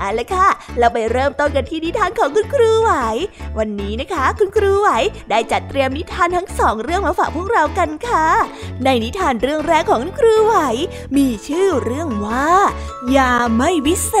เอาละค่ะ เราไปเริ่มต้นกันที่นิทานของคุณครูไหว วันนี้นะคะ คุณครูไหวได้จัดเตรียมนิทานทั้งสองเรื่องมาฝากพวกเรากันค่ะ ในนิทานเรื่องแรกของคุณครูไหว มีชื่อเรื่องว่ายาไม่วิเศ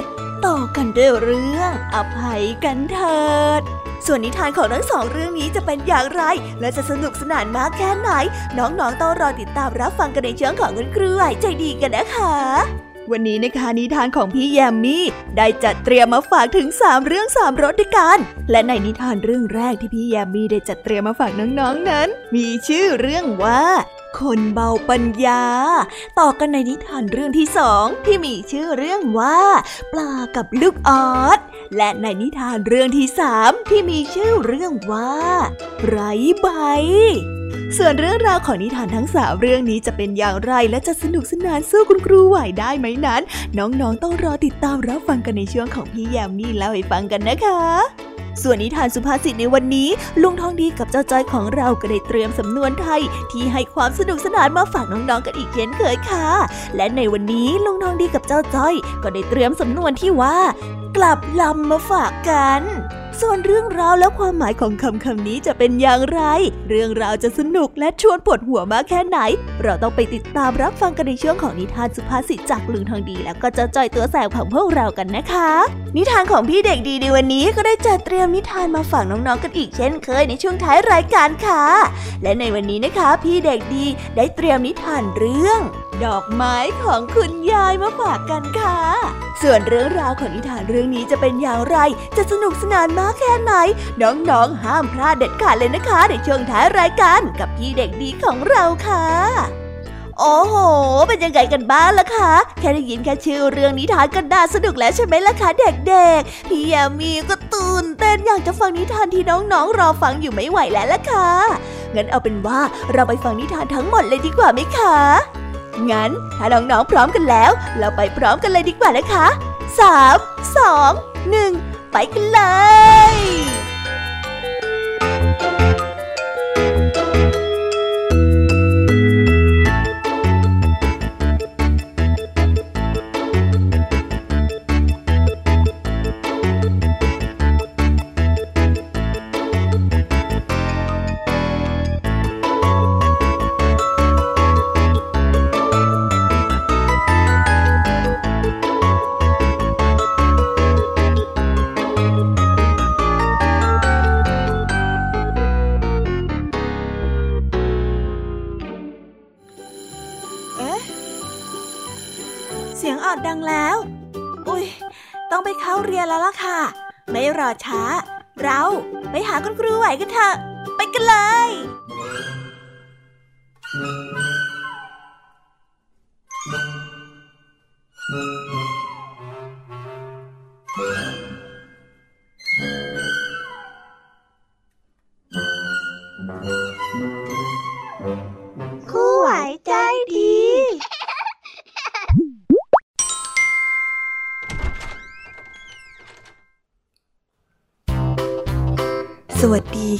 ษ ต่อกันด้วยเรื่องอภัยกันเถิดส่วนนิทานของทั้งสองเรื่องนี้จะเป็นอย่างไร และจะสนุกสนานมากแค่ไหน น้องๆต้องรอติดตามรับฟังกันในช่องของคุณครูไหวใจดีกันนะคะ วันนี้นะคะนิทานของพี่แยมมี่ได้จัดเตรียมมาฝากถึง 3 เรื่อง3รสด้วยกัน และในนิทานเรื่องแรกที่พี่แยมมี่ได้จัดเตรียมมาฝากน้องๆนนั้น มีชื่อเรื่องว่า คนเบาปัญญา ต่อกันในนิทานเรื่องที่สองที่มีชื่อเรื่องว่า ปลากับลูกออสและในนิทานเรื่องที่สามที่มีชื่อเรื่องว่า ไรใบ ส่วนเรื่องราวของนิทานทั้งสามเรื่องนี้จะเป็นอย่างไรและจะสนุกสนานสู้คุณครูไหวได้ไหมนั้น น้องๆต้องรอติดตามรับฟังกันในช่วงของพี่แยมมี่เล่าให้ฟังกันนะคะ ส่วนนิทานสุภาษิตในวันนี้ ลุงทองดีกับเจ้าจ้อยของเราก็ได้เตรียมสำนวนไทย ที่ให้ความสนุกสนานมาฝากน้องๆกันอีกเช่นเคยค่ะ และในวันนี้ลุงทองดีกับเจ้าจ้อย ก็ได้เตรียมสำนวนที่ว่า กลับลำมาฝากกัน ส่วนเรื่องราวและความหมายของคำคำนี้จะเป็นอย่างไร เรื่องราวจะสนุกและชวนปวดหัวมากแค่ไหน เราต้องไปติดตามรับฟังกันในช่วงของนิทานสุภาษิตจากลุงทองดีแล้วก็จ้าจ้อยตัวแสบของพวกเรากันนะคะ นิทานของพี่เด็กดีในวันนี้ก็ได้จัดเตรียมนิทานมาฝากน้องๆกันอีกเช่นเคยในช่วงท้ายรายการค่ะ และในวันนี้นะคะ พี่เด็กดีได้เตรียมนิทานเรื่อง ดอกไม้ของคุณยายมาฝากกันค่ะ ส่วนเรื่องราวของนิทานเรื่องนี้จะเป็นอย่างไร จะสนุกสนานมากแค่ไหน น้องๆ ห้ามพลาดเด็ดขาดเลยนะคะ ในช่วงท้ายรายการกับพี่เด็กดีของเราค่ะโอ้โห เป็นยังไงกันบ้างล่ะคะ แค่ได้ยินแค่ชื่อเรื่องนิทานก็น่าสนุกแล้วใช่ไหมล่ะคะเด็กๆ พี่ยามีก็ตื่นเต้นอยากจะฟังนิทานที่น้องๆ รอฟังอยู่ไม่ไหวแล้วล่ะค่ะ งั้นเอาเป็นว่าเราไปฟังนิทานทั้งหมดเลยดีกว่าไหมคะ งั้นถ้าน้องๆ พร้อมกันแล้ว เราไปพร้อมกันเลยดีกว่านะคะสามสองหนึ่ง ไปกันเลย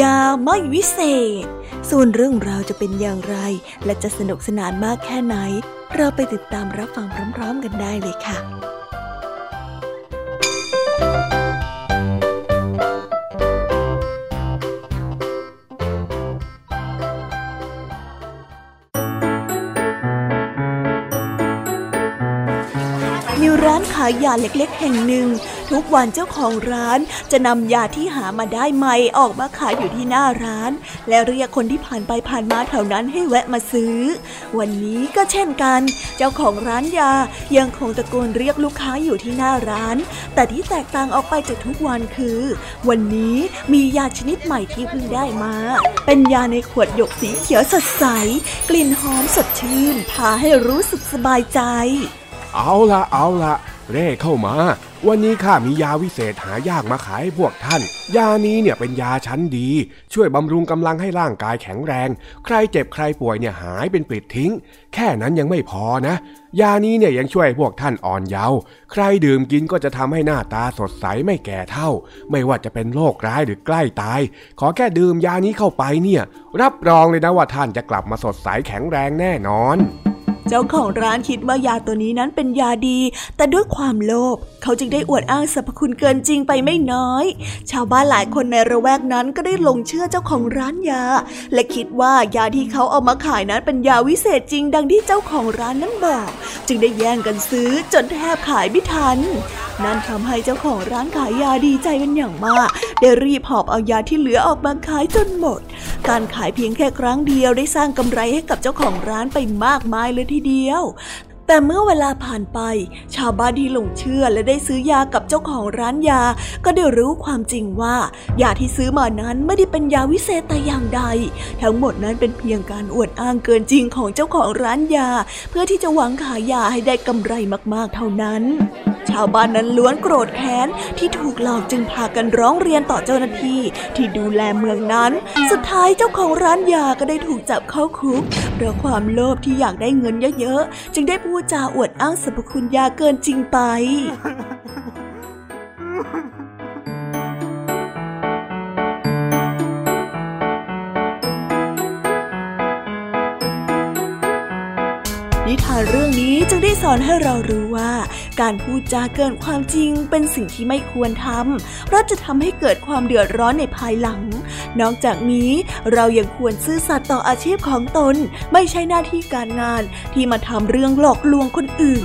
ยาไม่วิเศษ ส่วนเรื่องราวจะเป็นอย่างไร และจะสนุกสนานมากแค่ไหน เราไปติดตามรับฟังพร้อมๆกันได้เลยค่ะมีร้านขายยาเล็กๆ แห่งหนึ่ง ทุกวันเจ้าของร้านจะนำยาที่หามาได้ใหม่ออกมาขายอยู่ที่หน้าร้าน และเรียกคนที่ผ่านไปผ่านมาแถวนั้นให้แวะมาซื้อ วันนี้ก็เช่นกัน เจ้าของร้านยายังคงตะโกนเรียกลูกค้าอยู่ที่หน้าร้าน แต่ที่แตกต่างออกไปจากทุกวันคือ วันนี้มียาชนิดใหม่ที่เพิ่งได้มา เป็นยาในขวดหยกสีเขียวสดใส กลิ่นหอมสดชื่นพาให้รู้สึกสบายใจ เอาละเอาละเร่เข้ามา วันนี้ข้ามียาวิเศษหายากมาขายให้พวกท่าน ยานี้เนี่ยเป็นยาชั้นดี ช่วยบำรุงกำลังให้ร่างกายแข็งแรง ใครเจ็บใครป่วยเนี่ยหายเป็นปลิดทิ้ง แค่นั้นยังไม่พอนะ ยานี้เนี่ยยังช่วยพวกท่านอ่อนเยาว์ ใครดื่มกินก็จะทำให้หน้าตาสดใสไม่แก่เท่า ไม่ว่าจะเป็นโรคร้ายหรือใกล้ตาย ขอแค่ดื่มยานี้เข้าไปเนี่ย รับรองเลยนะว่าท่านจะกลับมาสดใสแข็งแรงแน่นอน เจ้าของร้านคิดว่ายาตัวนี้นั้นเป็นยาดี แต่ด้วยความโลภเขาจึงได้อวดอ้างสรรพคุณเกินจริงไปไม่น้อย ชาวบ้านหลายคนในระแวกนั้นก็ได้หลงเชื่อเจ้าของร้านยา และคิดว่ายาที่เขาเอามาขายนั้นเป็นยาวิเศษจริง ดังที่เจ้าของร้านนั้นบอก จึงได้แย่งกันซื้อจนแทบขายไม่ทัน นั่นทำให้เจ้าของร้านขายยาดีใจเป็นอย่างมาก ได้รีบหอบเอายาที่เหลือออกมาขายจนหมด การขายเพียงแค่ครั้งเดียวได้สร้างกำไรให้กับเจ้าของร้านไปมากมายเลยทีเดียว แต่เมื่อเวลาผ่านไป ชาวบ้านที่หลงเชื่อและได้ซื้อยากับเจ้าของร้านยา ก็ได้รู้ความจริงว่ายาที่ซื้อมานั้นไม่ได้เป็นยาวิเศษแต่อย่างใด ทั้งหมดนั้นเป็นเพียงการอวดอ้างเกินจริงของเจ้าของร้านยา เพื่อที่จะหวังขายยาให้ได้กำไรมากๆเท่านั้นาวบ้านนั้นล้วนโกรธแค้นที่ถูกหลอกจึงพากันร้องเรียนต่อเจ้าหน้าที่ที่ดูแลเมืองนั้น สุดท้ายเจ้าของร้านยาก็ได้ถูกจับเข้าคุกเพราะความโลภที่อยากได้เงินเยอะๆ จึงได้พูดจาอวดอ้างสรรพคุณยาเกินจริงไป เรื่องนี้จึงได้สอนให้เรารู้ว่า การพูดจาเกินความจริงเป็นสิ่งที่ไม่ควรทำเพราะจะทำให้เกิดความเดือดร้อนในภายหลัง นอกจากนี้เรายังควรซื่อสัตย์ต่ออาชีพของตน ไม่ใช่หน้าที่การงานที่มาทำเรื่องหลอกลวงคนอื่น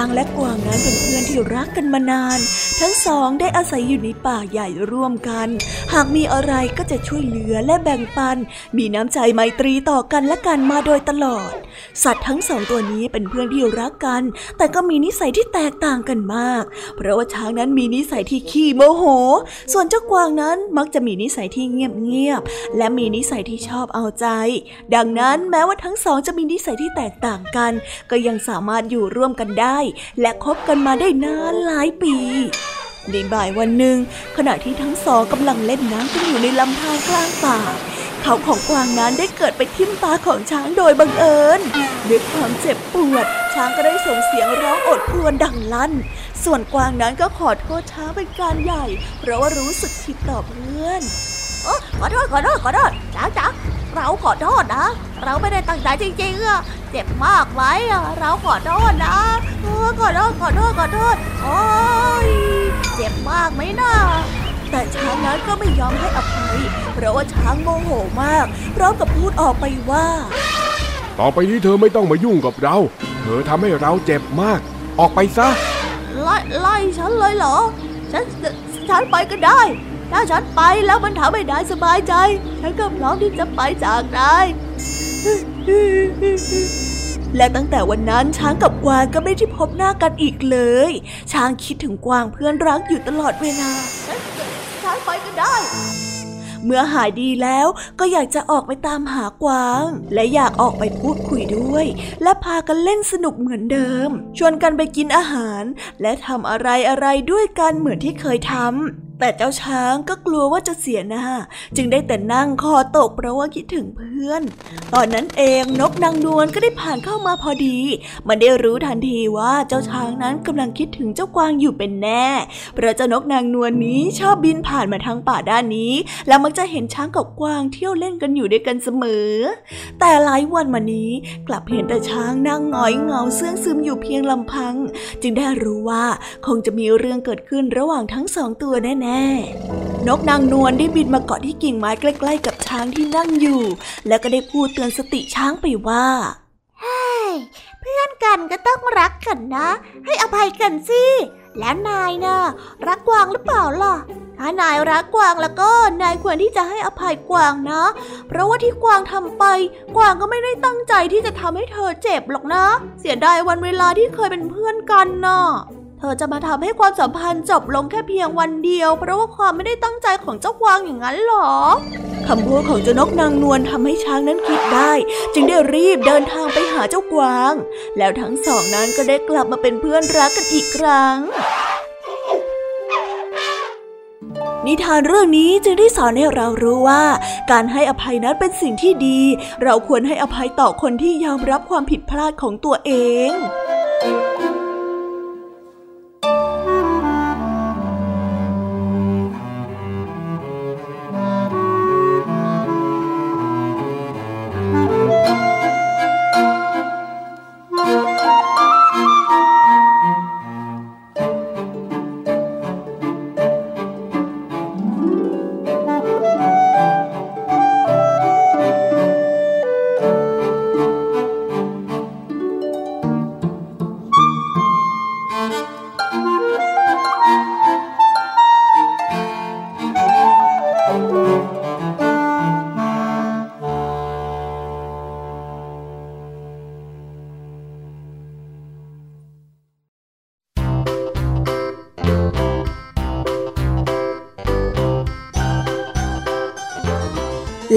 างและกวางนั้นเป็นเพื่อนที่รักกันมานาน ทั้งสองได้อาศัยอยู่ในป่าใหญ่ร่วมกัน หากมีอะไรก็จะช่วยเหลือและแบ่งปัน มีน้ำใจไมตรีต่อกันและกันมาโดยตลอด สัตว์ทั้งสองตัวนี้เป็นเพื่อนที่รักกัน แต่ก็มีนิสัยที่แตกต่างกันมาก เพราะว่าช้างนั้นมีนิสัยที่ขี้โมโห ส่วนเจ้ากวางนั้นมักจะมีนิสัยที่เงียบๆและมีนิสัยที่ชอบเอาใจ ดังนั้นแม้ว่าทั้งสองจะมีนิสัยที่แตกต่างกัน ก็ยังสามารถอยู่ร่วมกันได้ และคบกันมาได้นานหลายปีในบ่ายวันหนึ่งขณะที่ทั้งสองกำลังเล่นน้ำกันอยู่ในลำธารกลางป่า เขาของกวางนั้นได้เกิดไปทิ่มตาของช้างโดยบังเอิญด้วยความเจ็บปวด ช้างก็ได้ส่งเสียงร้องโอดครวญดังลั่น ส่วนกวางนั้นก็ขอโทษช้างเป็นการใหญ่ เพราะว่ารู้สึกผิดต่อเพื่อนอขอโทษขอโทษขอโทษช้างจ๋าเราขอโทษนะ เราไม่ได้ตั้งใจจริงๆอะเจ็บมากไหมอะเราขอโทษนะขอโทษขอโทษขอโทษโอ้ยเจ็บมากไหมนะ แต่ช้างนั้นก็ไม่ยอมให้อภัย เพราะว่าช้างโมโหมาก พร้อมกับพูดออกไปว่า ต่อไปนี้เธอไม่ต้องมายุ่งกับเรา เธอทำให้เราเจ็บมาก ออกไปซะ ไล่ไล่ฉันเลยเหรอ ฉันฉันไปก็ได้ ถ้าฉันไปแล้วมันทำให้นายสบายใจ ฉันก็พร้อมที่จะไปจากนายและตั้งแต่วันนั้นช้างกับกวางก็ไม่ได้พบหน้ากันอีกเลย ช้างคิดถึงกวางเพื่อนรักอยู่ตลอดเวลา ไปก็ได้ เมื่อหายดีแล้วก็อยากจะออกไปตามหากวาง และอยากออกไปพูดคุยด้วย และพากันเล่นสนุกเหมือนเดิม ชวนกันไปกินอาหาร และทำอะไรอะไรด้วยกันเหมือนที่เคยทำ แต่เจ้าช้างก็กลัวว่าจะเสียหน้า จึงได้แต่นั่งคอตกเพราะว่าคิดถึงเพื่อน ตอนนั้นเองนกนางนวลก็ได้ผ่านเข้ามาพอดี มันได้รู้ทันทีว่าเจ้าช้างนั้นกำลังคิดถึงเจ้ากวางอยู่เป็นแน่ เพราะเจ้านกนางนวลนนี้ชอบบินผ่านมาทางป่าด้านนี้ แล้วมักจะเห็นช้างกับกวางเที่ยวเล่นกันอยู่ด้วยกันเสมอ แต่หลายวันมานี้กลับเห็นแต่ช้างนั่งหงอยเงาเสื่องซึมอยู่เพียงลำพัง จึงได้รู้ว่าคงจะมีเรื่องเกิดขึ้นระหว่างทั้งสองตัวแน่นกนางนวลได้บินมาเกาะที่กิ่งไม้ใกล้ๆกับช้างที่นั่งอยู่ แล้วก็ได้พูดเตือนสติช้างไปว่าเฮ้ยเพื่อนกันก็ต้องรักกันนะ ให้อภัยกันสิแล้วนายนะ่ะรักกวางหรือเปล่าล่ะ ถ้านายรักกวางแล้วก็นายควรที่จะให้อภัยกวางนะ เพราะว่าที่กวางทำไป กวางก็ไม่ได้ตั้งใจที่จะทำให้เธอเจ็บหรอกนะ เสียดายวันเวลาที่เคยเป็นเพื่อนกันนะ่ะ เธอจะมาทำให้ความสัมพันธ์จบลงแค่เพียงวันเดียว เพราะว่าความไม่ได้ตั้งใจของเจ้ากวางอย่างนั้นหรอคำพูดของเจ้านกนางนวลทำให้ช้างนั้นคิดได้ จึงได้รีบเดินทางไปหาเจ้ากวาง แล้วทั้งสองนั้นก็ได้กลับมาเป็นเพื่อนรักกันอีกครั้ง นิทานเรื่องนี้จึงได้สอนให้เรารู้ว่า การให้อภัยนั้นเป็นสิ่งที่ดี เราควรให้อภัยต่อคนที่ยอมรับความผิดพลาดของตัวเอง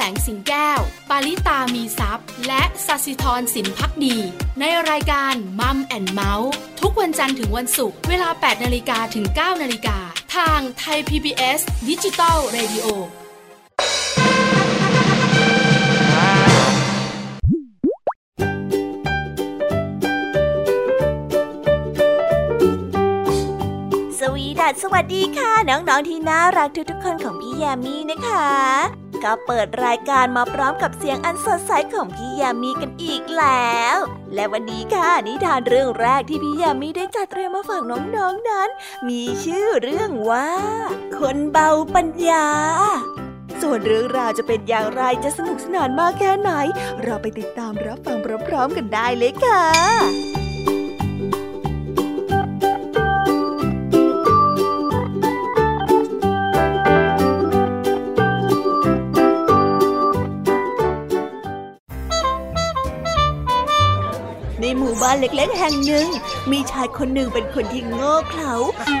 สงสิงแก้ว ปาริตามีซัพ์และสัสิธรสินพักดี ในรายการมัมแอนเมาส์ทุกวันจันทร์ถึงวันศุกร์เวลา 8นาฬิกาถึง 9นาฬิกาทางไทย PBS ดิจิตอล Radio สวัสดีค่ะ น้อง ๆ ที่น่ารักทุกๆคนของพี่แยมมี่นะคะ ก็เปิดรายการมาพร้อมกับเสียงอันสดใสของพี่ยมมี่กันอีกแล้ว และวันนี้ค่ะนิทานเรื่องแรกที่พี่ยมมี่ได้จัดเตรียมมาฝากน้องๆนนั้น มีชื่อเรื่องว่า คนเบาปัญญา ส่วนเรื่องราวจะเป็นอย่างไรจะสนุกสนานมากแค่ไหน เราไปติดตามรับฟังพร้อมๆกันได้เลยค่ะานเล็กๆแห่งหนึ่ง มีชายคนหนึ่งเป็นคนที่โง่เขลา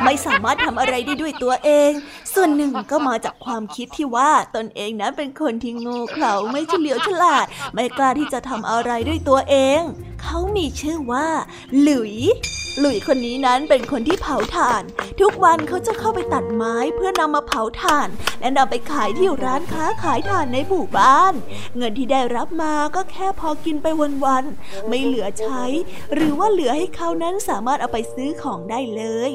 ไม่สามารถทำอะไรได้ด้วยตัวเอง ส่วนหนึ่งก็มาจากความคิดที่ว่าตนเองนั้นเป็นคนที่โง่เขลาไม่เฉลียวฉลาด ไม่กล้าที่จะทำอะไรด้วยตัวเอง เขามีชื่อว่า หลุย หลุยคนนี้นั้นเป็นคนที่เผาถ่าน ทุกวันเขาจะเข้าไปตัดไม้เพื่อนำมาเผาถ่าน และนำไปขายที่ร้านค้าขายถ่านในหมู่บ้าน เงินที่ได้รับมาก็แค่พอกินไปวันๆไม่เหลือใช้ หรือว่าเหลือให้เขานั้นสามารถเอาไปซื้อของได้เลย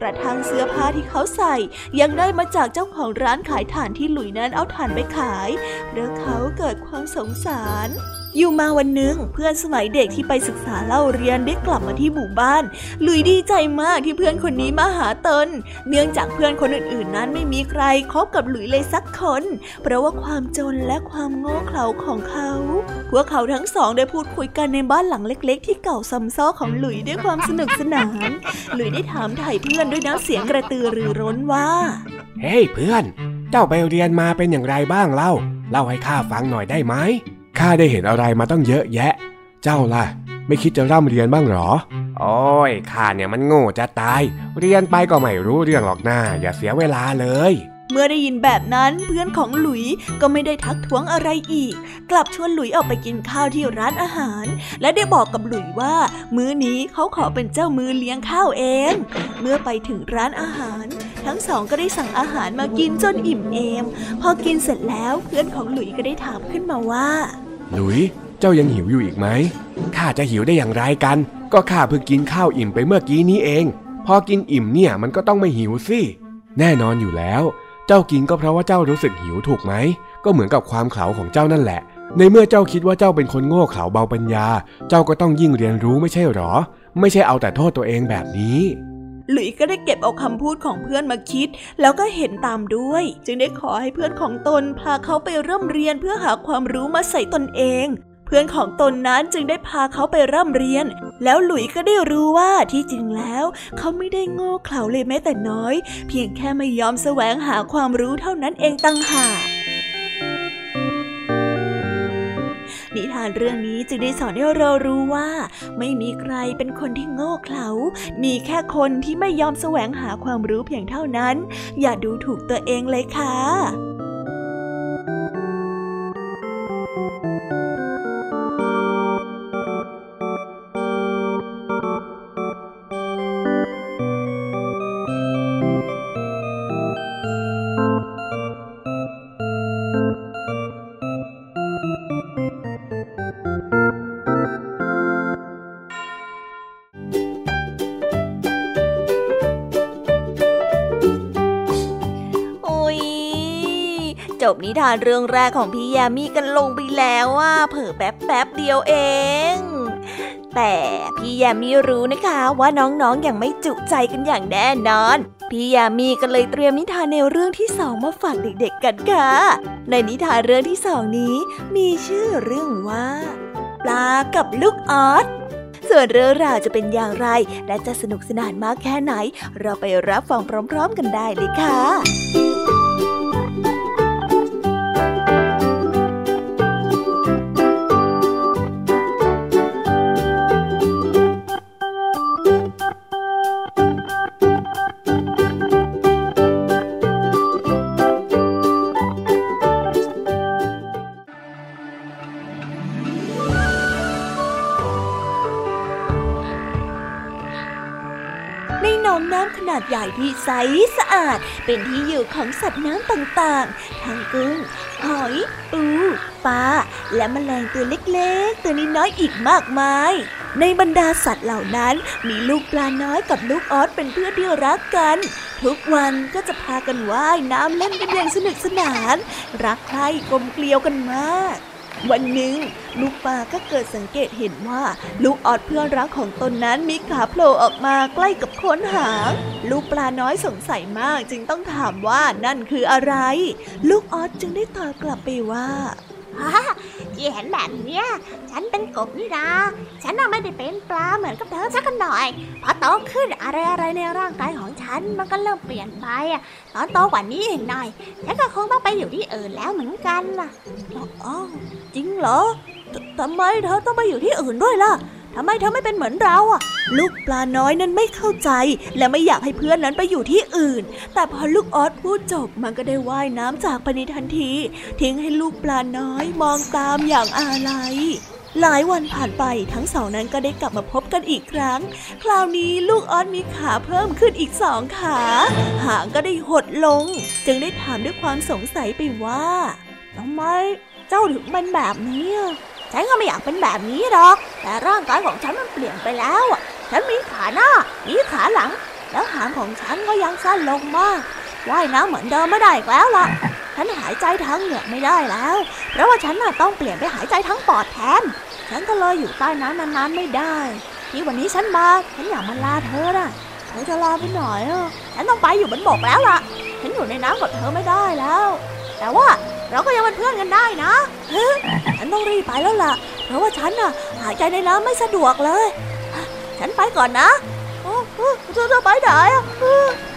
กระทั่งเสื้อผ้าที่เขาใส่ ยังได้มาจากเจ้าของร้านขายถ่านที่หลุยนั้นเอาถ่านไปขายเพราะเขาเกิดความสงสารอยู่มาวันหนึ่งเพื่อนสมัยเด็กที่ไปศึกษาเล่าเรียนได้กลับมาที่หมู่บ้าน ลุยดีใจมากที่เพื่อนคนนี้มาหาตน เนื่องจากเพื่อนคนอื่นๆ นั้นไม่มีใครคบกับหลุยเลยสักคน เพราะว่าความจนและความโง่เขลาของเขา พวกเขาทั้งสองได้พูดคุยกันในบ้านหลังเล็ก ๆ ที่เก่าซ้ำซ้อของหลุยด้วยความสนุกสนาน หลุยได้ถามถ่ายเพื่อนด้วยน้ำเสียงกระตือรือร้นว่า เฮ้ hey, เพื่อน เจ้าไปเรียนมาเป็นอย่างไรบ้างเล่า เล่าให้ข้าฟังหน่อยได้ไหม ข้าได้เห็นอะไรมาตั้งเยอะแยะ เจ้าล่ะ ไม่คิดจะร่ำเรียนบ้างหรอ โอ้ยข้าเนี่ยมันโง่จะตาย เรียนไปก็ไม่รู้เรื่องหรอกหน้า อย่าเสียเวลาเลย เมื่อได้ยินแบบนั้นเพื่อนของหลุยก็ไม่ได้ทักท้วงอะไรอีก กลับชวนหลุยออกไปกินข้าวที่ร้านอาหาร และได้บอกกับหลุยว่า มื้อนี้เขาขอเป็นเจ้ามือเลี้ยงข้าวเอง เมื่อไปถึงร้านอาหารทั้งสองก็ได้สั่งอาหารมากินจนอิ่มเอม พอกินเสร็จแล้วเพื่อนของหลุยก็ได้ถามขึ้นมาว่า หลุย เจ้ายังหิวอยู่อีกไหม ข้าจะหิวได้อย่างไรกัน ก็ข้าเพิ่งกินข้าวอิ่มไปเมื่อกี้นี้เอง พอกินอิ่มเนี่ยมันก็ต้องไม่หิวสิ แน่นอนอยู่แล้ว เจ้ากินก็เพราะว่าเจ้ารู้สึกหิวถูกไหม ก็เหมือนกับความเข่าของเจ้านั่นแหละ ในเมื่อเจ้าคิดว่าเจ้าเป็นคนโง่เขลาเบาปัญญา เจ้าก็ต้องยิ่งเรียนรู้ไม่ใช่หรอ ไม่ใช่เอาแต่โทษตัวเองแบบนี้ หลุยก็ได้เก็บเอาคำพูดของเพื่อนมาคิด แล้วก็เห็นตามด้วย จึงได้ขอให้เพื่อนของตนพาเขาไปเริ่มเรียนเพื่อหาความรู้มาใส่ตนเอง เพื่อนของตนนั้นจึงได้พาเขาไปร่ำเรียน แล้วหลุยก็ได้รู้ว่าที่จริงแล้ว เขาไม่ได้โง่เขลาเลยแม้แต่น้อย เพียงแค่ไม่ยอมแสวงหาความรู้เท่านั้นเองตั้งหาก นิทานเรื่องนี้จึงได้สอนให้เรารู้ว่า ไม่มีใครเป็นคนที่โง่เขลา มีแค่คนที่ไม่ยอมแสวงหาความรู้เพียงเท่านั้น อย่าดูถูกตัวเองเลยค่ะ นิทานเรื่องแรกของพี่ยามีกันลงไปแล้วว่าเผิ่แป๊บแป๊บเดียวเอง แต่พี่ยมมี่รู้นะคะว่าน้องๆออย่างไม่จุใจกันอย่างแน่นอน พี่ยมมี่ก็เลยเตรียมนิทานแนวเรื่องที่สองมาฝากเด็กๆกันค่ะ ในนิทานเรื่องที่สองนี้ มีชื่อเรื่องว่า ปลากับลูกออสส่วนเรื่องราวจะเป็นอย่างไร และจะสนุกสนานมากแค่ไหน เราไปรับฟังพร้อม ๆ กันได้เลยค่ะ ใสสะอาด เป็นที่อยู่ของสัตว์น้ำต่างๆ ทั้งกุ้ง หอย ปู ปลา และแมลงตัวเล็กๆ ตัวน้อยๆ อีกมากมาย ในบรรดาสัตว์เหล่านั้น มีลูกปลาน้อยกับลูกออสเป็นเพื่อนที่รักกัน ทุกวันก็จะพากันว่ายน้ำเล่นกันอย่างสนุกสนาน รักใคร่กลมเกลียวกันมาก วันหนึ่งลูกปลาก็เกิดสังเกตเห็นว่า ลูกออดเพื่อนรักของตนนั้นมีขาโผล่ออกมาใกล้กับโคนหาง ลูกปลาน้อยสงสัยมากจึงต้องถามว่านั่นคืออะไร ลูกออดจึงได้ตอบกลับไปว่า ที่เห็นแบบเนี้ยฉันเป็นกบนี่นะฉันน่ะไม่ได้เป็นปลาเหมือนกับเธอสักหน่อย พอโตขึ้นอะไรอะไรในร่างกายของฉันมันก็เริ่มเปลี่ยนไปอะตอนโตกว่านี้อีกหน่อยฉันก็คงต้องไปอยู่ที่อื่นแล้วเหมือนกันล่ะอ๋อจริงเหรอทำไมเธอต้องไปอยู่ที่อื่นด้วยล่ะ ทำไมเธอไม่เป็นเหมือนเราอะ ลูกปลาน้อยนั้นไม่เข้าใจ และไม่อยากให้เพื่อนนั้นไปอยู่ที่อื่น แต่พอลูกออสพูดจบมันก็ได้ว่ายน้ำจากไปในทันที ทิ้งให้ลูกปลาน้อยมองตามอย่างอาลัยหลายวันผ่านไปทั้งสองนั้นก็ได้กลับมาพบกันอีกครั้ง คราวนี้ลูกออสมีขาเพิ่มขึ้นอีกสองขา หางก็ได้หดลง จึงได้ถามด้วยความสงสัยไปว่าทำไมเจ้าถึงเป็นแบบนี้ ฉันก็ไม่อยากเป็นแบบนี้หรอก แต่ร่างกายของฉันมันเปลี่ยนไปแล้วฉันมีขาหน้า มีขาหลัง แล้วหางของฉันก็ยังสั้นลงมาก ว่ายน้ำเหมือนเดิมไม่ได้แล้วล่ะ ฉันหายใจทั้งเหงือกไม่ได้แล้ว เพราะว่าฉันน่ะต้องเปลี่ยนไปหายใจทั้งปอดแทน ฉันก็เลยอยู่ใต้น้ำนานๆไม่ได้ ที่วันนี้ฉันมา ฉันอยากมาลาเธอน่ะ เธอจะลาไปหน่อยอะ ฉันต้องไปอยู่บนบกแล้วล่ะ ฉันอยู่ในน้ำกับเธอไม่ได้แล้ว แต่ว่าเราก็ยังเป็นเพื่อนกันได้นะฉันต้องรีบไปแล้วล่ะ เพราะว่าฉันน่ะหายใจในน้ำไม่สะดวกเลย ฉันไปก่อนนะเธอไปไหน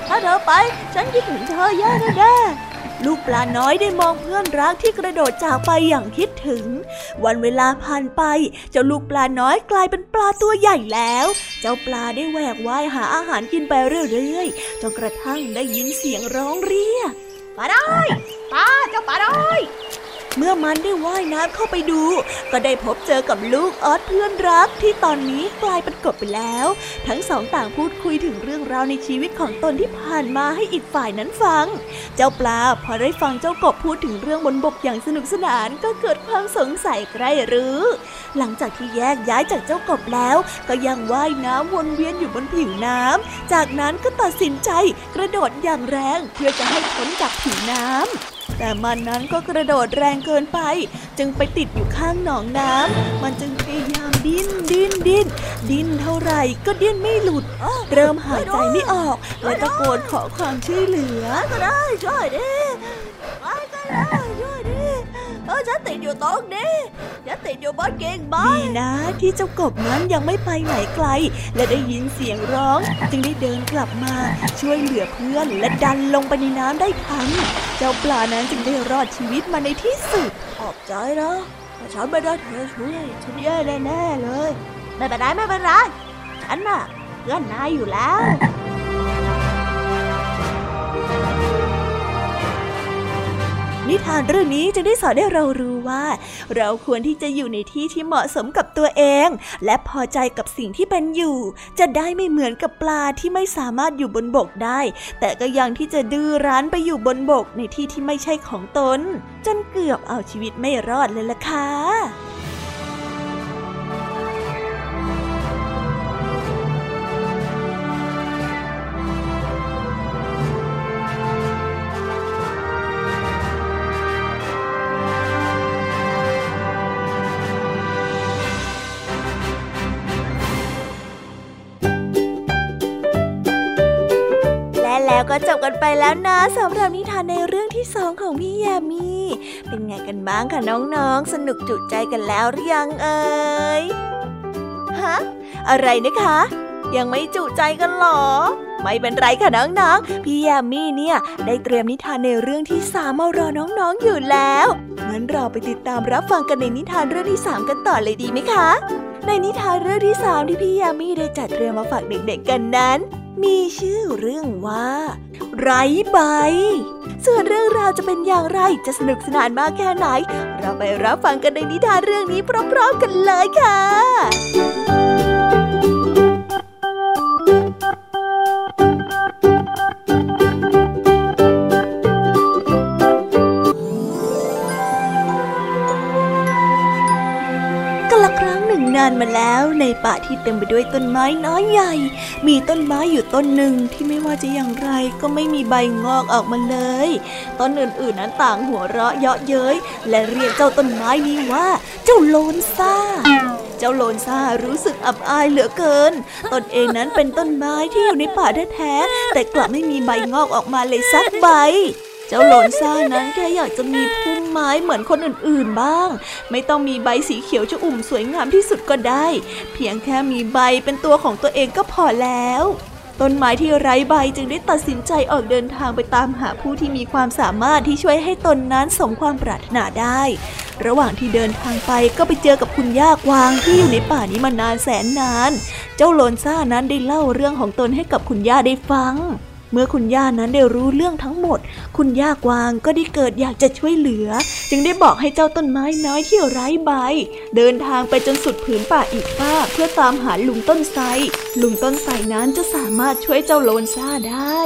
ถ้าเธอไป ฉันคิดถึงเธอแย่แน่ลูกปลาน้อยได้มองเพื่อนรักที่กระโดดจากไปอย่างคิดถึง วันเวลาผ่านไปเจ้าลูกปลาน้อยกลายเป็นปลาตัวใหญ่แล้ว เจ้าปลาได้แหวกว่ายหาอาหารกินไปเรื่อยๆจนกระทั่งได้ยินเสียงร้องเรียก ปลาได้ยปลา เมื่อมันได้ว่ายน้ำเข้าไปดู ก็ได้พบเจอกับลูกออสเพื่อนรักที่ตอนนี้กลายเป็นกบไปแล้ว ทั้งสองต่างพูดคุยถึงเรื่องราวในชีวิตของตนที่ผ่านมาให้อีกฝ่ายนั้นฟัง เจ้าปลาพอได้ฟังเจ้ากบพูดถึงเรื่องบนบกอย่างสนุกสนานก็เกิดความสงสัยใครหรือหลังจากที่แยกย้ายจากเจ้ากบแล้ว ก็ยังว่ายน้ำวนเวียนอยู่บนผิวน้ำจากนั้นก็ตัดสินใจกระโดดอย่างแรงเพื่อจะให้พ้นจากผิวน้ำ แต่มันนั้นก็กระโดดแรงเกินไป จึงไปติดอยู่ข้างหนองน้ำมันจึงพยายามดิ้นดิ้นดิ้นดิ้นเท่าไหร่ก็ดิ้นไม่หลุด เริ่มหายใจไม่ออกและตะโกนขอความช่วยเหลือ ก็ได้ช่วยดิไปก็ได้ ออฉันติดอยู่ตรงนี้ ฉันติดอยู่บนเก่งบดีนะ ที่เจ้ากบนั้นยังไม่ไปไหนไกล และได้ยินเสียงร้อง จึงได้เดินกลับมา ช่วยเหลือเพื่อนและดันลงไปในน้ำได้ทัน เจ้าปลานั้นจึงได้รอดชีวิตมาในที่สุด ขอบใจนะแต่ฉันไม่ได้เธอช่วยฉันแย่แน่ๆเลย ไม่เป็นไรไม่เป็นไรฉันน่ะเพื่อนนายอยู่แล้ว นิทานเรื่องนี้จะได้สอนให้เรารู้ว่า เราควรที่จะอยู่ในที่ที่เหมาะสมกับตัวเอง และพอใจกับสิ่งที่เป็นอยู่ จะได้ไม่เหมือนกับปลาที่ไม่สามารถอยู่บนบกได้ แต่ก็ยังที่จะดื้อรั้นไปอยู่บนบกในที่ที่ไม่ใช่ของตน จนเกือบเอาชีวิตไม่รอดเลยล่ะค่ะ แล้วนะสำหรับนิทานในเรื่องที่สองของพี่แยามีเป็นไงกันบ้างคะน้องๆ สนุกจุใจกันแล้วหรือยังเอ่ยฮะอะไรนะคะ ยังไม่จุใจกันหรอ ไม่เป็นไรค่ะน้องๆ พี่ยามีเนี่ย ได้เตรียมนิทานในเรื่องที่สามมารอน้องๆอยู่แล้วงั้นเราไปติดตามรับฟังกันในนิทานเรื่องที่สามกันต่อเลยดีไหมคะในนิทานเรื่องที่สามที่พี่ยามีได้จัดเตรียมมาฝากเด็กๆกันนั้น มีชื่อเรื่องว่า ไร้ใบ ส่วนเรื่องราวจะเป็นอย่างไรจะสนุกสนานมากแค่ไหน เราไปรับฟังกันในนิทานเรื่องนี้พร้อมๆกันเลยค่ะานมาแล้วในป่าที่เต็มไปด้วยต้นไม้น้อยใหญ่ มีต้นไม้อยู่ต้นหนึ่งที่ไม่ว่าจะอย่างไรก็ไม่มีใบงอกออกมาเลย ต้นอื่นๆนั้นต่างหัวเราะเยาะเย้ยและเรียกเจ้าต้นไม้นี้ว่า เจ้าโลนซ่าเจ้าโลนซ่ารู้สึกอับอายเหลือเกิน ตนเองนั้นเป็นต้นไม้ที่อยู่ในป่าแท้ๆแต่กลับไม่มีใบงอกออกมาเลยสักใบ เจ้าหลนซ่านั้นแค่อยากจะมีพุ่มไม้เหมือนคนอื่นๆบ้าง ไม่ต้องมีใบสีเขียวจะอุ่มสวยงามที่สุดก็ได้ เพียงแค่มีใบเป็นตัวของตัวเองก็พอแล้วต้นไม้ที่ไร้ใบจึงได้ตัดสินใจออกเดินทางไปตามหาผู้ที่มีความสามารถที่ช่วยให้ตนนั้นสมความปรารถนาได้ ระหว่างที่เดินทางไปก็ไปเจอกับคุณย่ากวางที่อยู่ในป่านี้มานานแสนนาน เจ้าโลนซ่านั้นได้เล่าเรื่องของตนให้กับคุณย่าได้ฟัง เมื่อคุณย่านั้นได้รู้เรื่องทั้งหมด คุณย่ากวางก็ได้เกิดอยากจะช่วยเหลือ จึงได้บอกให้เจ้าต้นไม้น้อยที่ไร้ใบ เดินทางไปจนสุดผืนป่าอีกฟากเพื่อตามหาลุงต้นไทรลุงต้นไทรนั้นจะสามารถช่วยเจ้าโลนซ่าได้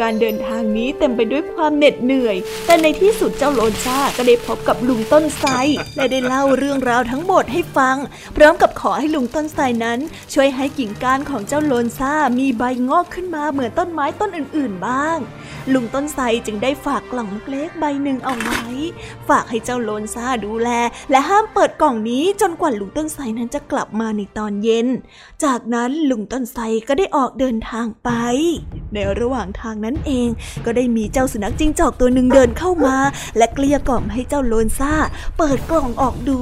การเดินทางนี้เต็มไปด้วยความเหน็ดเหนื่อย แต่ในที่สุดเจ้าโลนซ่าก็ได้พบกับลุงต้นไทรและได้เล่าเรื่องราวทั้งหมดให้ฟัง พร้อมกับขอให้ลุงต้นไทรนั้น ช่วยให้กิ่งก้านของเจ้าโลนซ่ามีใบงอกขึ้นมาเหมือนต้นไม้ต้นอื่น ๆ บ้าง ลุงต้นไทรจึงได้ฝากกล่องเล็กๆใบหนึ่งเอาไว้ ฝากให้เจ้าโลนซ่าดูแล และห้ามเปิดกล่องนี้จนกว่าลุงต้นไทรนั้นจะกลับมาในตอนเย็น จากนั้นลุงต้นไทรก็ได้ออกเดินทางไป ในระหว่างทางนั้นเอง ก็ได้มีเจ้าสุนัขจิ้งจอกตัวหนึ่งเดินเข้ามา และเกลี้ยกล่อมให้เจ้าโลนซ่า เปิดกล่องออกดู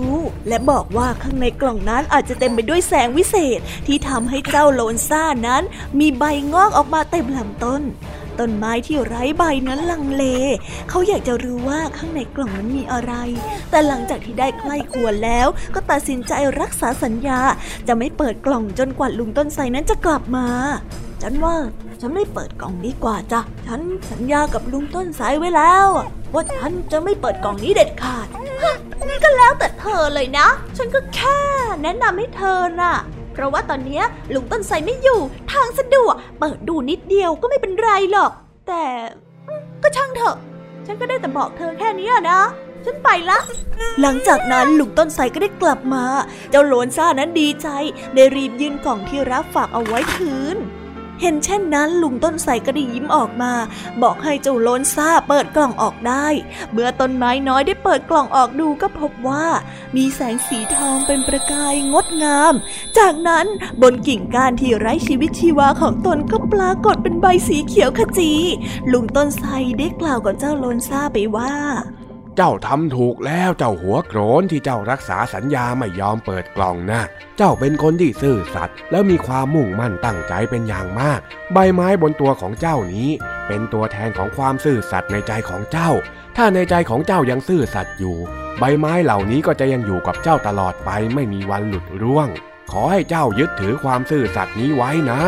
และบอกว่าข้างในกล่องนั้นอาจจะเต็มไปด้วยแสงวิเศษ ที่ทำให้เจ้าโลนซ่านั้น มีใบงอกออกมาเต็มลำต้นต้นไม้ที่ไร้ใบนั้นลังเล เขาอยากจะรู้ว่าข้างในกล่องนั้นมีอะไร แต่หลังจากที่ได้ใกล้ควรแล้ว ก็ตัดสินใจรักษาสัญญา จะไม่เปิดกล่องจนกว่าลุงต้นไทรนั้นจะกลับมา ฉันว่า ฉันไม่เปิดกล่องดีกว่าจ้ะ ฉันสัญญากับลุงต้นสายไว้แล้วว่าฉันจะไม่เปิดกล่องนี้เด็ดขาดนี่ก็แล้วแต่เธอเลยนะ ฉันก็แค่แนะนำให้เธอน่ะ เพราะว่าตอนนี้ลุงต้นไทรไม่อยู่ ทางสะดวก เปิดดูนิดเดียวก็ไม่เป็นไรหรอก แต่ก็ช่างเถอะ ฉันก็ได้แต่บอกเธอแค่นี้นะ ฉันไปละ หลังจากนั้นลุงต้นไทรก็ได้กลับมา เจ้าโลนซ่านั้นดีใจ ได้รีบยื่นกล่องที่รับฝากเอาไว้คืน เห็นเช่นนั้นลุงต้นไทรก็ได้ยิ้มออกมา บอกให้เจ้าโลนซ่าเปิดกล่องออกได้ เมื่อต้นไม้น้อยได้เปิดกล่องออกดูก็พบว่า มีแสงสีทองเป็นประกายงดงาม จากนั้นบนกิ่งก้านที่ไร้ชีวิตชีวาของตนก็ปรากฏเป็นใบสีเขียวขจี ลุงต้นไทรได้กล่าวกับเจ้าโลนซ่าไปว่า เจ้าทำถูกแล้วเจ้าหัวโกรนที่เจ้ารักษาสัญญาไม่ยอมเปิดกล่องนะเจ้าเป็นคนที่ซื่อสัตย์แล้วมีความมุ่งมั่นตั้งใจเป็นอย่างมาก ใบไม้บนตัวของเจ้านี้ เป็นตัวแทนของความซื่อสัตย์ในใจของเจ้า ถ้าในใจของเจ้ายังซื่อสัตย์อยู่ ใบไม้เหล่านี้ก็จะยังอยู่กับเจ้าตลอดไปไม่มีวันหลุดร่วง ขอให้เจ้ายึดถือความซื่อสัตย์นี้ไว้นะ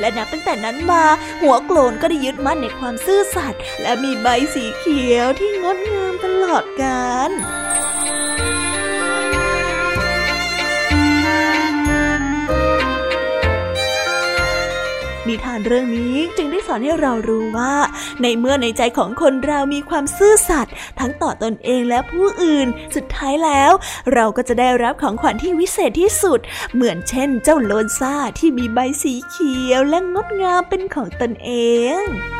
และนับตั้งแต่นั้นมา หัวโกลนก็ได้ยึดมั่นในความซื่อสัตย์และมีใบสีเขียวที่งดงามตลอดกาล นิทานเรื่องนี้จึงได้สอนให้เรารู้ว่า ในเมื่อในใจของคนเรามีความซื่อสัตย์ทั้งต่อตอนเองและผู้อื่น สุดท้ายแล้ว เราก็จะได้รับของขวัญที่วิเศษที่สุด เหมือนเช่น เจ้าโลนซ่าที่มีใบสีเขียวและงดงามเป็นของตนเอง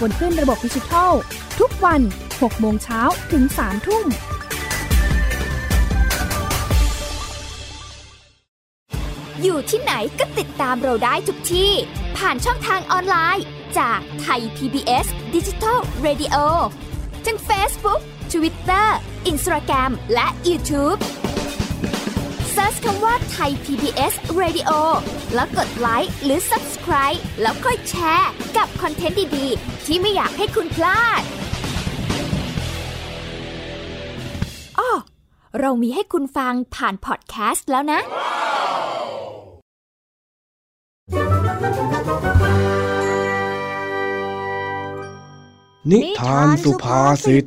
บนขึ้นระบบดิจิทัล ทุกวัน 6 โมงเช้าถึง 3 ทุ่ม อยู่ที่ไหนก็ติดตามเราได้ทุกที่ ผ่านช่องทางออนไลน์ จากไทย PBS Digital Radio ทั้ง Facebook Twitter Instagram และ YouTube Search คำว่าไทย PBS Radio แล้วกดไลค์หรือ Subscribe แล้วค่อยแชร์ กับคอนเทนต์ดี ๆ ที่ไม่อยากให้คุณพลาดอ้อเรามีให้คุณฟังผ่านพอดแคสต์แล้วนะ นิทานสุภาษิต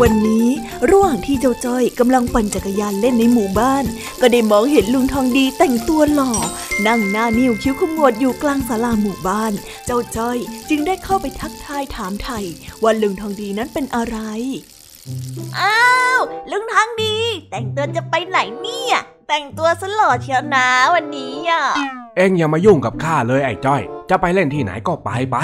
วันนี้ระหว่างที่เจ้าจ้อยกำลังปั่นจักรยานเล่นในหมู่บ้าน ก็ได้มองเห็นลุงทองดีแต่งตัวหล่อ นั่งหน้านิ้วคิ้วขมวดอยู่กลางศาลาหมู่บ้าน เจ้าจ้อยจึงได้เข้าไปทักทายถามไทยว่าลุงทองดีนั้นเป็นอะไรอ้าวลุงทองดี แต่งตัวจะไปไหนเนี่ย แต่งตัวสลอเชียวนะวันนี้อะเอ็งอย่ามายุ่งกับข้าเลยไอ้จ้อย จะไปเล่นที่ไหนก็ไปไป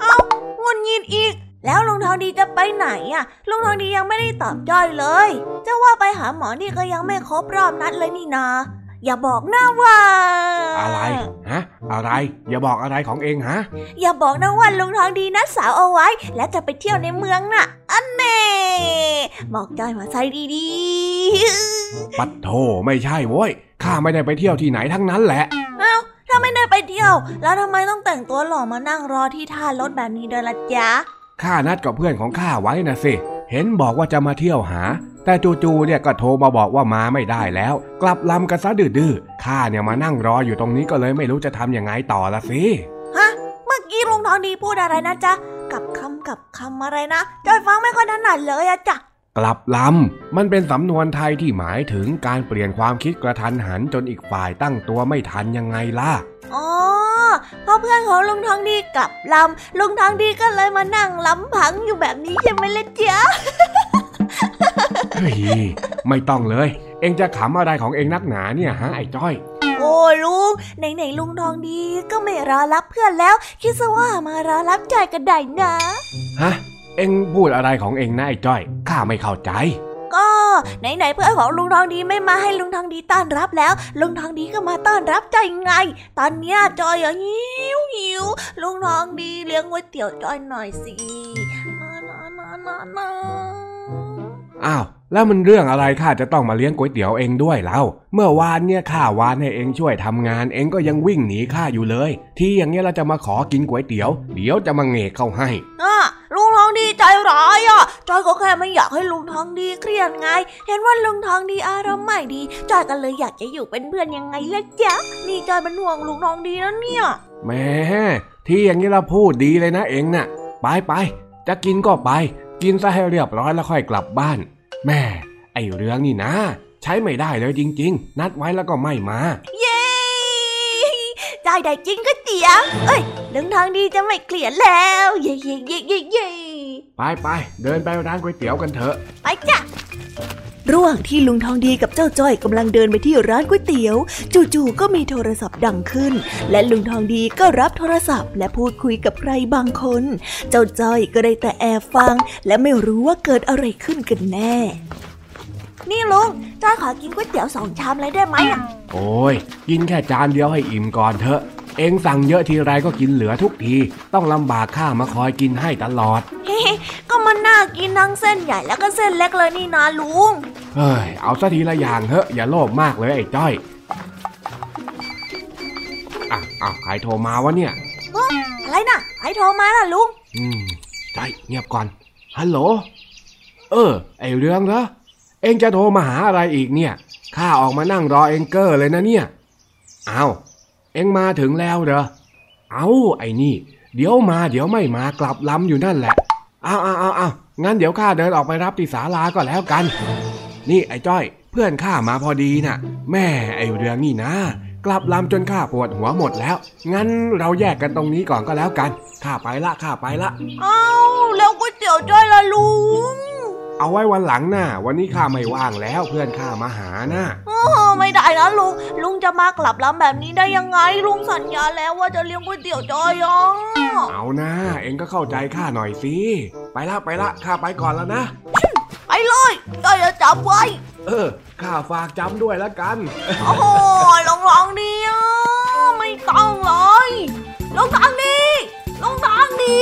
เอ้างุนยินอีก แล้วลุงทองดีจะไปไหนอะ ลุงทองดียังไม่ได้ตอบจ้อยเลยจะว่าไปหาหมอนี่ก็ยังไม่ครบรอบนัดเลยนี่นาอย่าบอกนะว่า อะไรฮะอะไร อย่าบอกอะไรของเองฮะ อย่าบอกนะว่าลุงทองดีนัดสาวเอาไว้ และจะไปเที่ยวในเมืองน่ะ อันเน่บอกจ้อยมาใส่ดีๆ ปัดโธไม่ใช่โว้ยข้าไม่ได้ไปเที่ยวที่ไหนทั้งนั้นแหละ เอ้าถ้าไม่ได้ไปเที่ยว แล้วทำไมต้องแต่งตัวหล่อมานั่งรอที่ท่ารถแบบนี้ด้วยล่ะจ๊ะ ข้านัดกับเพื่อนของข้าไว้นะสิ เห็นบอกว่าจะมาเที่ยวหา แต่จู่ๆเนี่ยก็โทรมาบอกว่ามาไม่ได้แล้ว กลับลำกันซะดื้อๆข้าเนี่ยมานั่งรออยู่ตรงนี้ก็เลยไม่รู้จะทำยังไงต่อละสิ ฮะ เมื่อกี้ลุงทองดีพูดอะไรนะจ๊ะ กับคำกับคำอะไรนะจอยฟังไม่ค่อยถนัดเลยอะจ้ะกลับลำ มันเป็นสำนวนไทยที่หมายถึงการเปลี่ยนความคิดกระทันหันจนอีกฝ่ายตั้งตัวไม่ทันยังไงล่ะ อ๋อเพราะเพื่อนของลุงทองดีกลับลำลุงทองดีก็เลยมานั่งลำพังอยู่แบบนี้ใช่ไหมล่ะจ๊ะเฮ้ยไม่ต้องเลย เองจะขำอะไรของเองนักหนาเนี่ยฮะไอ้จ้อยโอ้ลุงไหนๆลุงทองดีก็ไม่รอรับเพื่อนแล้ว คิดซะว่ามารอรับจอยกันได้นะ ฮะ เองพูดอะไรของเองนะไอ้จ้อย ข้าไม่เข้าใจ ก็ไหนๆเพื่อนของลุงทองดีไม่มาให้ลุงทองดีต้อนรับแล้ว ลุงทองดีก็มาต้อนรับจอยไง ตอนเนี้ยจอยอะหิวหิวลุงทองดีเลี้ยงก๋วยเตี๋ยวจอยหน่อยสินานานานานาอ้าวแล้วมันเรื่องอะไรข้าจะต้องมาเลี้ยงก๋วยเตี๋ยวเองด้วยเล่าเมื่อวานเนี่ยข้าวานให้เองช่วยทำงาน เองก็ยังวิ่งหนีข้าอยู่เลย ที่อย่างเงี้ยเราจะมาขอกินก๋วยเตี๋ยว เดี๋ยวจะมาเงกเข้าให้อะลุงทอง ดีใจร้ายอะจอยก็แค่ไม่อยากให้ลุงทองดีเครียดไง เห็นว่าลุงทองดีอารมณ์ไม่ดีจอยก็เลยอยากจะอยู่เป็นเพื่อนยังไงล่ะจ๊ะนี่จอยเป็นห่วงลุงทองดีนะเนี่ยแหม่ที่อย่างนี้เราพูดดีเลยนะเองน่ะ ไปไปจะกินก็ไป กินซะให้เรียบร้อยแล้วค่อยกลับบ้าน แม่ไอเรื่องนี่นะ ใช้ไม่ได้เลยจริง ๆ นัดไว้แล้วก็ไม่มา เย้จอยได้กินก๋วยเตี๋ยวเอ้ยลุงทองดีจะไม่เกลียดแล้ว เย้เย้เย้เย้เย้ ไปไปเดินไปร้านก๋วยเตี๋ยวกันเถอะ ไปจ้ะระหว่างที่ลุงทองดีกับเจ้าจ้อยกำลังเดินไปที่ร้านก๋วยเตี๋ยว จู่ๆก็มีโทรศัพท์ดังขึ้น และลุงทองดีก็รับโทรศัพท์ และพูดคุยกับใครบางคน เจ้าจ้อยก็ได้แต่แอบฟัง และไม่รู้ว่าเกิดอะไรขึ้นกันแน่ นี่ลุงจอยขอกินก๋วยเตี๋ยวสองชามเลยได้ไหมอะโอ้ยกินแค่จานเดียวให้อิ่มก่อนเถอะ เองสั่งเยอะทีไรก็กินเหลือทุกที ต้องลำบากข้ามาคอยกินให้ตลอด เฮ้ก็มันน่ากินทั้งเส้นใหญ่แล้วก็เส้นเล็กเลยนี่นะลุง เฮ้ย เอาซะทีละอย่างเถอะอย่าโลภมากเลยไอ้จ้อยอะอ้าวใครโทรมาวะเนี่ยอะไรน่ะใครโทรมาล่ะลุง อืมใจเงียบก่อน ฮัลโหล เออ ไอเรื่องเหรอ เองจะโทรมาหาอะไรอีกเนี่ย ข้าออกมานั่งรอเองเกอร์เลยนะเนี่ยเอา เองมาถึงแล้วเหรอ เอาไอ้นี่ เดี๋ยวมาเดี๋ยวไม่มากลับลำอยู่นั่นแหละเอาเอาเอาเอางั้นเดี๋ยวข้าเดินออกไปรับที่ศาลาก็แล้วกัน นี่ไอ้จ้อย เพื่อนข้ามาพอดีน่ะ แม่ไอ้เรื่องนี่นะ กลับลำจนข้าปวดหัวหมดแล้ว งั้นเราแยกกันตรงนี้ก่อนก็แล้วกัน ข้าไปละข้าไปละ เอาแล้วก๋วยเตี๋ยวจ้อยละลุง เอาไว้วันหลังน่ะ วันนี้ข้าไม่ว่างแล้วเพื่อนข้ามาหาน่ะโอ้ไม่ได้นะลุง ลุงจะมากลับลำแบบนี้ได้ยังไง ลุงสัญญาแล้วว่าจะเลี้ยงก๋วยเตี๋ยวจ้อยอะเอานะ เองก็เข้าใจข้าหน่อยสิ ไปละไปละข้าไปก่อนแล้วนะ ไปเลยจ้อยจะจับไว้ เออข้าฝากจำด้วยแล้วกัน โอ้โหลองลองๆดีอะไม่ต้องเลยลงทางนี้ลงทางนี้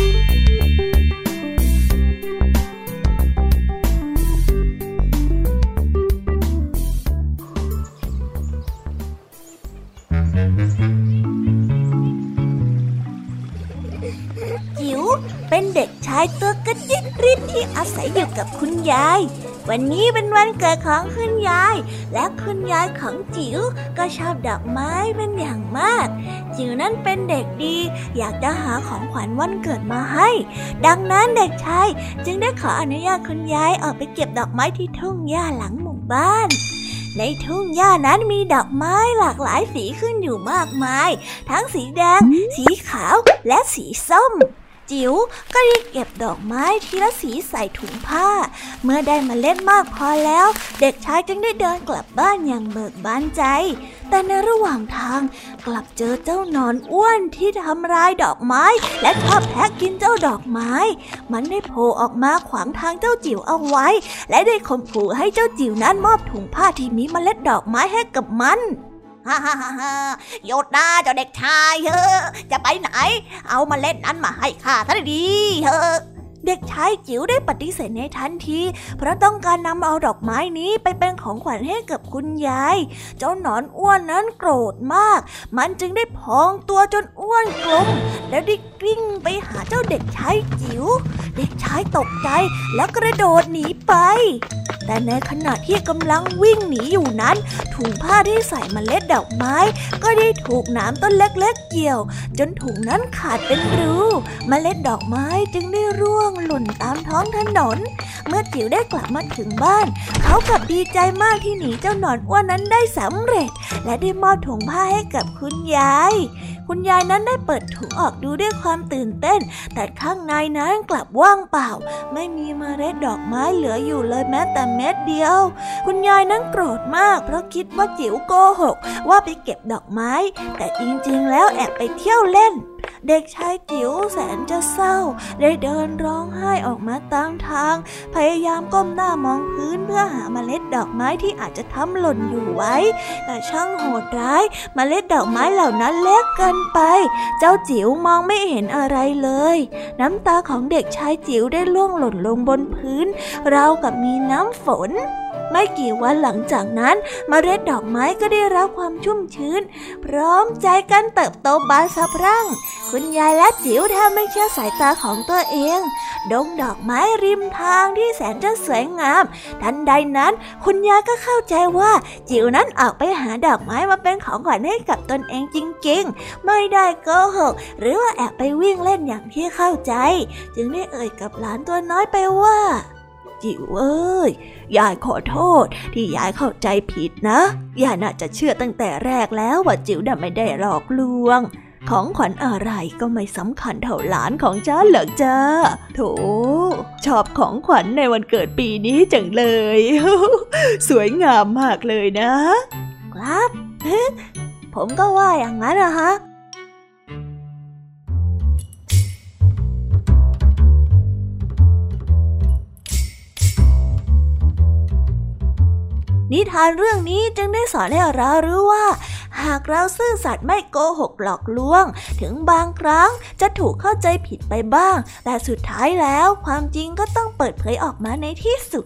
ด็กชายตัวกระจิตริดที่อาศัยอยู่กับคุณยาย วันนี้เป็นวันเกิดของคุณยาย และคุณยายของจิ๋วก็ชอบดอกไม้เป็นอย่างมาก จิ๋วนั้นเป็นเด็กดี อยากจะหาของขวัญวันเกิดมาให้ ดังนั้นเด็กชายจึงได้ขออนุญาตคุณยายออกไปเก็บดอกไม้ที่ทุ่งหญ้าหลังหมู่บ้านในทุ่งหญ้านั้นมีดอกไม้หลากหลายสีขึ้นอยู่มากมาย ทั้งสีแดง สีขาว และสีส้ม จิ๋วก็ได้เก็บดอกไม้ทีละสีใส่ถุงผ้า เมื่อได้มาเล่นมากพอแล้ว เด็กชายจึงได้เดินกลับบ้านอย่างเบิกบานใจ แต่ในระหว่างทางกลับเจอเจ้านอนอ้วนที่ทำลายดอกไม้ และชอบแทะกินเจ้าดอกไม้ มันได้โผล่ออกมาขวางทางเจ้าจิ๋วเอาไว้ และได้ข่มขู่ให้เจ้าจิ๋วนั้นมอบถุงผ้าที่มีเมล็ดดอกไม้ให้กับมัน ฮ่าฮ่าฮ่าหยุดนะเจ้าเด็กชายเฮ้อจะไปไหน เอามาเล่นนั้นมาให้ข้าทันดีเฮ้อเด็กชายจิ๋วได้ปฏิเสธในทันที เพราะต้องการนำเอาดอกไม้นี้ไปเป็นของขวัญให้กับคุณยาย เจ้าหนอนอ้วนนั้นโกรธมาก มันจึงได้พองตัวจนอ้วนกลม แล้วได้กลิ้งไปหาเจ้าเด็กชายจิ๋ว เด็กชายตกใจแล้วกระโดดหนีไป แต่ในขณะที่กำลังวิ่งหนีอยู่นั้น ถุงผ้าที่ใส่เมล็ดดอกไม้ ก็ได้ถูกน้ำต้นเล็กๆเกี่ยว จนถุงนั้นขาดเป็นรูเมล็ดดอกไม้จึงได้ร่วงหล่นตามท้องถนน เมื่อจิ๋วได้กลับมาถึงบ้าน เขากลับดีใจมากที่หนีเจ้าหนอนอ้วนนั้นได้สำเร็จ และได้มอบถุงผ้าให้กับคุณยาย คุณยายนั้นได้เปิดถุงออกดูด้วยความตื่นเต้น แต่ข้างในนั้นกลับว่างเปล่า ไม่มีเมล็ดดอกไม้เหลืออยู่เลยแม้แต่เม็ดเดียว คุณยายนั้นโกรธมาก เพราะคิดว่าจิ๋วโกหก ว่าไปเก็บดอกไม้ แต่จริงๆ แล้วแอบไปเที่ยวเล่น เด็กชายจิ๋วแสนจะเศร้า ได้เดินร้องไห้ออกมาตามทาง พยายามก้มหน้ามองพื้นเพื่อหาเมล็ดดอกไม้ที่อาจจะทำหล่นอยู่ไว้ แต่ช่างโหดร้ายเมล็ดดอกไม้เหล่านั้นเล็กเกินไป เจ้าจิ๋วมองไม่เห็นอะไรเลย น้ำตาของเด็กชายจิ๋วได้ล่วงหล่นลงบนพื้น ราวกับมีน้ำฝน ไม่กี่วันหลังจากนั้นมเมล็ดดอกไม้ก็ได้รับความชุ่มชื้น พร้อมใจกันเติบโตบานสะพรั่ง คุณยายและจิ๋วแทบไม่เชื่อสายตาของตัวเอง ดงดอกไม้ริมทางที่แสนจะสวยงาม ทันใดนั้น คุณยายก็เข้าใจว่า จิ๋วนั้นออกไปหาดอกไม้มาเป็นของขวัญให้กับตนเองจริงๆ ไม่ได้โกหกหรือว่าแอบไปวิ่งเล่นอย่างที่เข้าใจ จึงได้เอ่ยกับหลานตัวน้อยไปว่า จิ๋วเอ้ย ยายขอโทษ ที่ยายเข้าใจผิดนะ ยายน่าจะเชื่อตั้งแต่แรกแล้วว่าจิ๋วน่ะไม่ได้หลอกลวง ของขวัญอะไรก็ไม่สำคัญเท่าหลานของจ้าหรอกจ้าโถชอบของขวัญในวันเกิดปีนี้จังเลย สวยงามมากเลยนะ ครับผมก็ว่าอย่างนั้นนะฮะ นิทานเรื่องนี้จึงได้สอนให้เรารู้ว่า หากเราซื่อสัตย์ไม่โกหกหลอกลวง ถึงบางครั้งจะถูกเข้าใจผิดไปบ้าง แต่สุดท้ายแล้วความจริงก็ต้องเปิดเผยออกมาในที่สุด